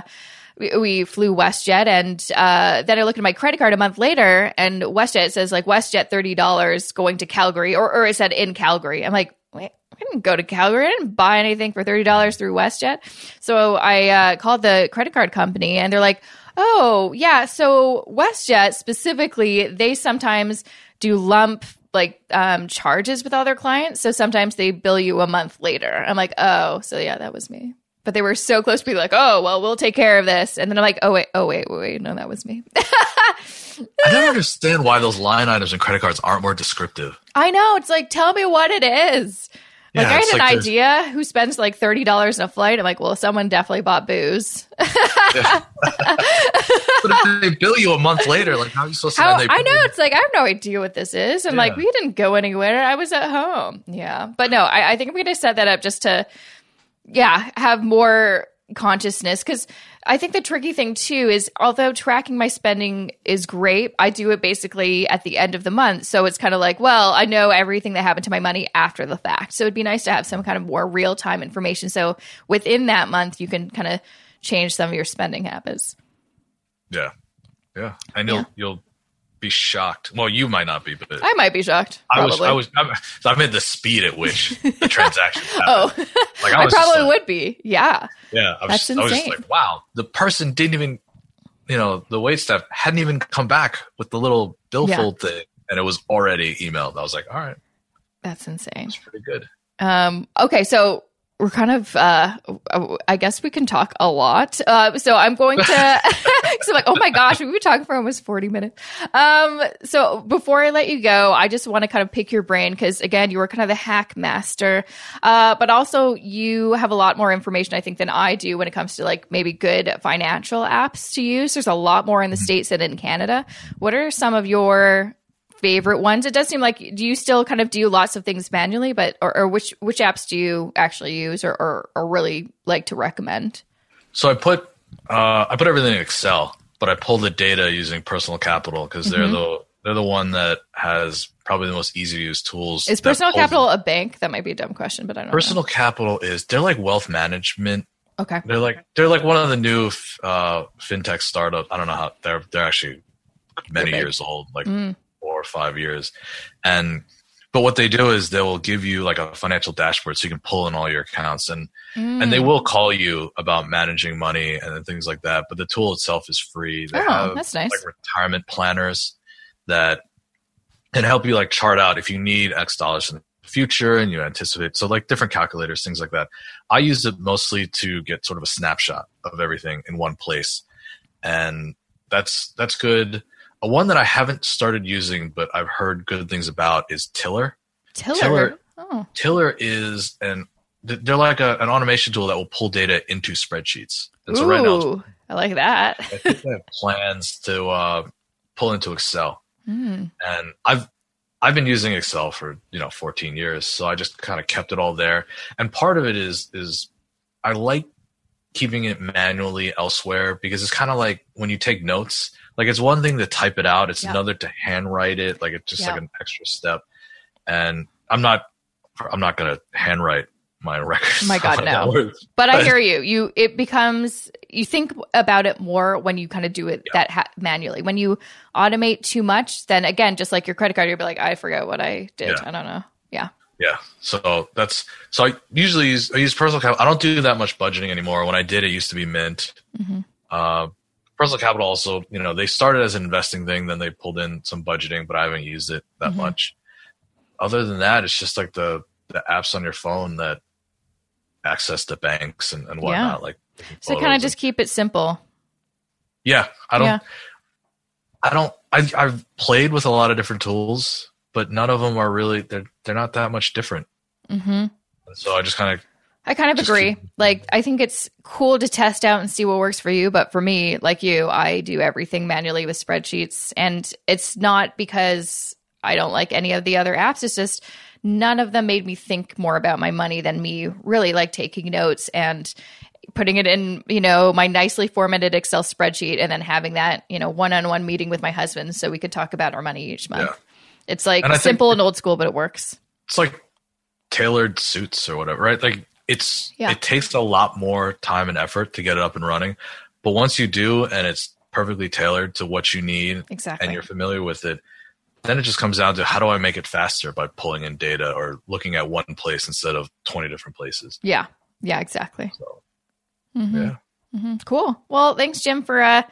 we, flew WestJet and uh, then I looked at my credit card a month later and WestJet says like WestJet thirty dollars going to Calgary or, or it said in Calgary. I'm like, wait, I didn't go to Calgary. I didn't buy anything for thirty dollars through WestJet. So I uh, called the credit card company and they're like, oh yeah, so WestJet specifically, they sometimes do lump like um, charges with all their clients. So sometimes they bill you a month later. I'm like, oh, so yeah, that was me. But they were so close to be like, oh, well, we'll take care of this. And then I'm like, oh, wait, oh, wait, wait, wait. No, that was me. I don't understand why those line items and credit cards aren't more descriptive. I know. It's like, tell me what it is. Like, Yeah, I had an like there's- idea who spends like $30 in a flight. I'm like, well, someone definitely bought booze. But if they bill you a month later, like how are you supposed to? How, they I know. you- It's like, I have no idea what this is. And like, Yeah. we didn't go anywhere. I was at home. Yeah. But no, I, I think I'm going to set that up just to yeah, have more consciousness because I think the tricky thing too is although tracking my spending is great, I do it basically at the end of the month. So it's kind of like, well, I know everything that happened to my money after the fact. So it'd be nice to have some kind of more real time information. So within that month, you can kind of change some of your spending habits. Yeah. Yeah. And you'll, you'll be shocked. Well, you might not be, but I might be shocked. I was. I was, I'm, I meant the speed at which the transaction happened. Oh, Like, I, was just probably like- would be. Yeah. Yeah, I was, That's I was just insane. like, wow, the person didn't even, you know, the wait staff hadn't even come back with the little billfold thing, and it was already emailed. I was like, all right, That's insane. that's pretty good. Um, okay, so we're kind of, uh, I guess we can talk a lot. Uh, so I'm going to, because I'm like, oh my gosh, we've been talking for almost 40 minutes. Um, so before I let you go, I just want to kind of pick your brain because again, you were kind of the hack master. Uh, but also you have a lot more information, I think, than I do when it comes to like maybe good financial apps to use. There's a lot more in the States than in Canada. What are some of your favorite ones? It does seem like do you still kind of do lots of things manually, but or, or which which apps do you actually use or, or or really like to recommend? So I put, uh, I put everything in Excel, but I pull the data using Personal Capital because they're Mm-hmm. the they're the one that has probably the most easy to use tools. Is Personal Capital a bank? That might be a dumb question, but I don't know. Personal Capital is they're like wealth management. Okay. They're like they're like one of the new uh, fintech startup. I don't know how they're they're actually many years old, like Mm. Or five years. And but what they do is they will give you like a financial dashboard so you can pull in all your accounts and and Mm. they will call you about managing money and things like that. But the tool itself is free. They Oh, have that's nice. like retirement planners that can help you like chart out if you need X dollars in the future and you anticipate. So like different calculators, things like that. I use it mostly to get sort of a snapshot of everything in one place. And that's that's good. A one that I haven't started using but I've heard good things about is Tiller. Tiller. Tiller- Oh, Tiller is an they're like a, an automation tool that will pull data into spreadsheets. And so right now Ooh, I like that. I think they have plans to uh, pull into Excel Mm. and I've I've been using Excel for you know 14 years, so I just kind of kept it all there. And part of it is is I like keeping it manually elsewhere because it's kind of like when you take notes. Like it's one thing to type it out; it's Yeah. another to handwrite it. Like it's just Yeah. like an extra step. And I'm not I'm not gonna handwrite my records. My God, no. But I hear you. You it becomes you think about it more when you kind of do it Yeah. that ha- manually. When you automate too much, then again, just like your credit card, you'll be like, I forget what I did. Yeah. I don't know. Yeah. Yeah. So that's so I usually use I use personal capital. I don't do that much budgeting anymore. When I did, it used to be Mint. Mhm. Uh, personal capital also, you know, they started as an investing thing, then they pulled in some budgeting, but I haven't used it that Mhm. much. Other than that, it's just like the the apps on your phone that access the banks and, and whatnot. Like So kind of just keep it simple. yeah, I don't. Yeah. I don't. I, I've played with a lot of different tools, but none of them are really. They're they're not that much different. hmm so I just kind of I kind of Just agree. keep- Like, I think it's cool to test out and see what works for you. But for me, like you, I do everything manually with spreadsheets. And it's not because I don't like any of the other apps. It's just none of them made me think more about my money than me really like taking notes and putting it in, you know, my nicely formatted Excel spreadsheet and then having that, you know, one on one meeting with my husband so we could talk about our money each month. Yeah. It's like And simple and old school, but it works. it's like tailored suits or whatever, right? Like it's Yeah. it takes a lot more time and effort to get it up and running, but once you do and it's perfectly tailored to what you need Exactly. and you're familiar with it, then it just comes down to how do I make it faster by pulling in data or looking at one place instead of 20 different places. yeah. Yeah, exactly. So, Mhm. yeah. hmm Cool. Well, thanks, Jim, for uh,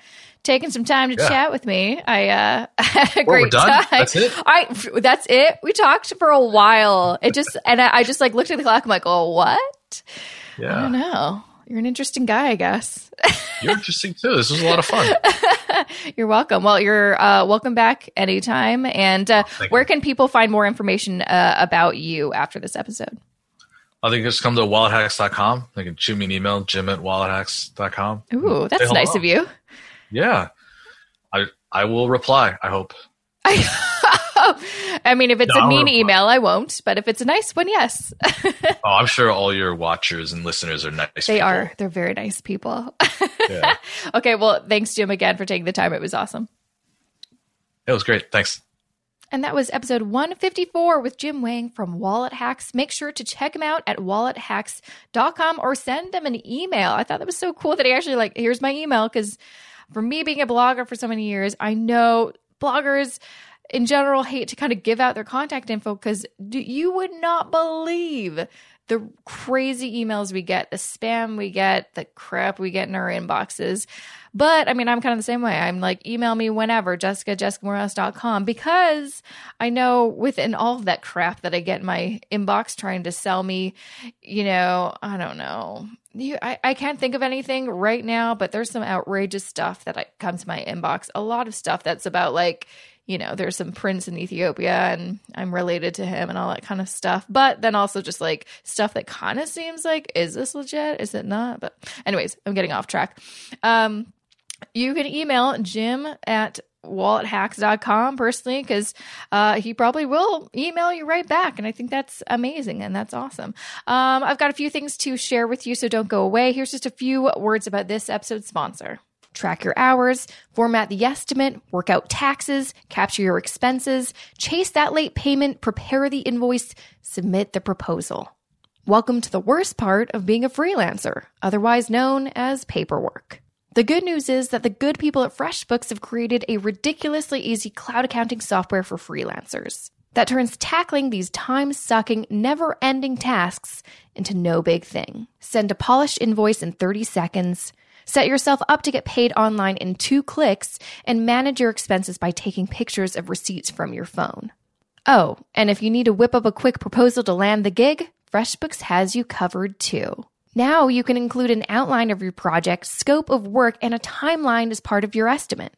taking some time to Yeah. chat with me. I uh, had a Well, great time. That's it? I that's it. We talked for a while. It just and I, I just like looked at the clock. I'm like, oh, what? I don't know. You're an interesting guy, I guess. You're interesting too. This was a lot of fun. you're welcome. Well, you're uh, welcome back anytime. And uh, Thank where you. can people find more information uh, about you after this episode? I think just come to wallethacks.com. They can shoot me an email, jim at wallethacks.com. Ooh, that's nice of you. Yeah. I I will reply, I hope. I mean, if it's No, a mean email, I won't. But if it's a nice one, yes, Oh, I'm sure all your watchers and listeners are nice. they people. are. They're very nice people. Yeah. okay, well, thanks, Jim, again for taking the time. It was awesome. It was great. Thanks. And that was episode 154 with Jim Wang from Wallet Hacks. Make sure to check him out at wallethacks.com or send them an email. I thought that was so cool that he actually like, here's my email because for me being a blogger for so many years, I know bloggers in general hate to kind of give out their contact info because you would not believe the crazy emails we get, the spam we get, the crap we get in our inboxes. But I mean, I'm kind of the same way. I'm like, email me whenever, Jessica, jessicamoorhouse.com, because I know within all of that crap that I get in my inbox trying to sell me, you know, I don't know. You, I, I can't think of anything right now, but there's some outrageous stuff that I, comes my inbox. A lot of stuff that's about like, you know, there's some prince in Ethiopia and I'm related to him and all that kind of stuff. But then also just like stuff that kind of seems like, is this legit? Is it not? But, anyways, I'm getting off track. Um, you can email Jim at wallethacks.com personally because uh, he probably will email you right back and i think that's amazing and that's awesome um, i've got a few things to share with you so don't go away here's just a few words about this episode's sponsor track your hours format the estimate work out taxes capture your expenses chase that late payment prepare the invoice submit the proposal welcome to the worst part of being a freelancer otherwise known as paperwork the good news is that the good people at FreshBooks have created a ridiculously easy cloud accounting software for freelancers that turns tackling these time sucking, never ending tasks into no big thing. Send a polished invoice in 30 seconds. Set yourself up to get paid online in two clicks and manage your expenses by taking pictures of receipts from your phone. Oh, and if you need to whip up a quick proposal to land the gig, FreshBooks has you covered too. Now you can include an outline of your project, scope of work, and a timeline as part of your estimate.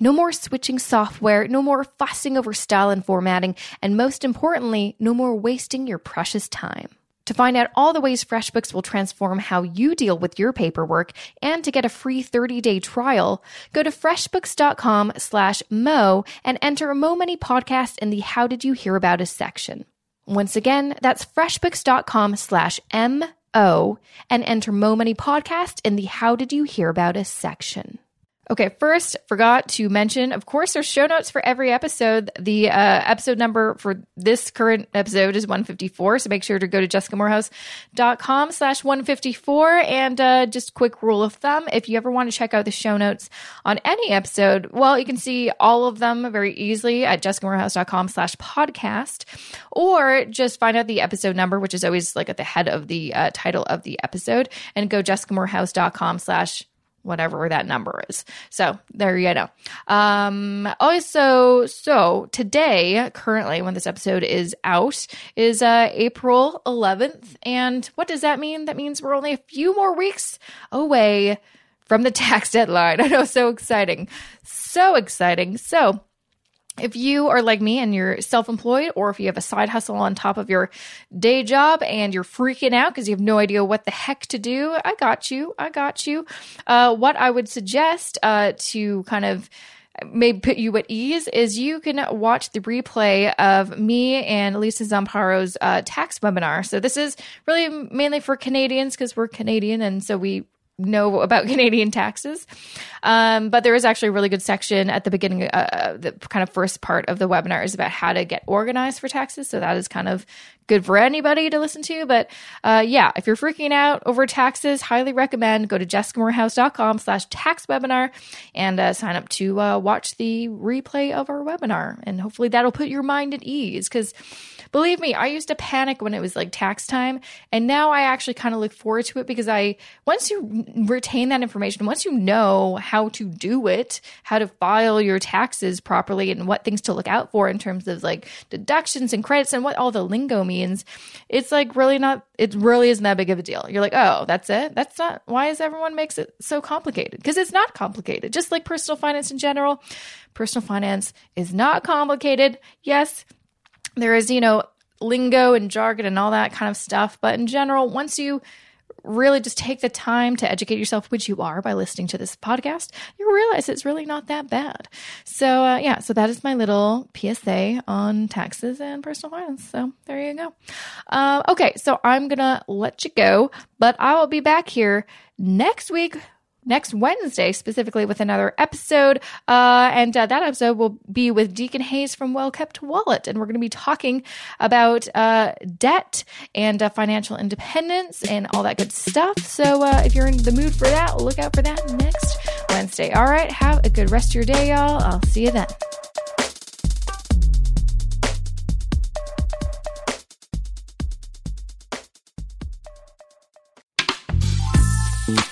No more switching software, no more fussing over style and formatting, and most importantly, no more wasting your precious time. To find out all the ways FreshBooks will transform how you deal with your paperwork and to get a free 30-day trial, go to freshbooks.com slash mo and enter Mo Money Podcast in the How Did You Hear About Us section. Once again, that's freshbooks.com slash M-O and enter Mo Money Podcast in the How Did You Hear About Us section. Okay, first, forgot to mention, of course, there's show notes for every episode. The uh, episode number for this current episode is 154, so make sure to go to jessicamoorhouse.com slash 154. And uh, just quick rule of thumb, if you ever want to check out the show notes on any episode, well, you can see all of them very easily at jessicamoorhouse.com slash podcast, or just find out the episode number, which is always like at the head of the uh, title of the episode, and go jessicamoorhouse.com slash whatever that number is. So there you go. Um, also, so today, currently, when this episode is out, is uh, April 11th. And what does that mean? That means we're only a few more weeks away from the tax deadline. I know, so exciting. So exciting. So, if you are like me and you're self employed, or if you have a side hustle on top of your day job and you're freaking out because you have no idea what the heck to do, I got you. I got you. Uh, what I would suggest uh, to kind of maybe put you at ease is you can watch the replay of me and Lisa Zamparo's uh, tax webinar. So this is really mainly for Canadians because we're Canadian and so we know about Canadian taxes. Um, but there is actually a really good section at the beginning, uh, the kind of first part of the webinar is about how to get organized for taxes. So that is kind of good for anybody to listen to. But uh, yeah, if you're freaking out over taxes, highly recommend go to jessicamoorhouse.com slash tax webinar and uh, sign up to uh, watch the replay of our webinar. And hopefully that'll put your mind at ease because believe me, I used to panic when it was like tax time. And now I actually kind of look forward to it because I, once you retain that information, once you know how to do it, how to file your taxes properly and what things to look out for in terms of like deductions and credits and what all the lingo means, it's like really not, it really isn't that big of a deal. You're like, oh, that's it. That's not, why is everyone makes it so complicated? Because it's not complicated. Just like personal finance in general, personal finance is not complicated. Yes, there is, you know, lingo and jargon and all that kind of stuff. But in general, once you really just take the time to educate yourself, which you are by listening to this podcast, you'll realize it's really not that bad. So, uh, yeah, so that is my little PSA on taxes and personal finance. So, there you go. Uh, okay, so I'm going to let you go, but I will be back here next week next Wednesday, specifically with another episode. Uh, and uh, that episode will be with Deacon Hayes from Well Kept Wallet. And we're going to be talking about uh, debt and uh, financial independence and all that good stuff. So uh, if you're in the mood for that, look out for that next Wednesday. All right. Have a good rest of your day, y'all. I'll see you then.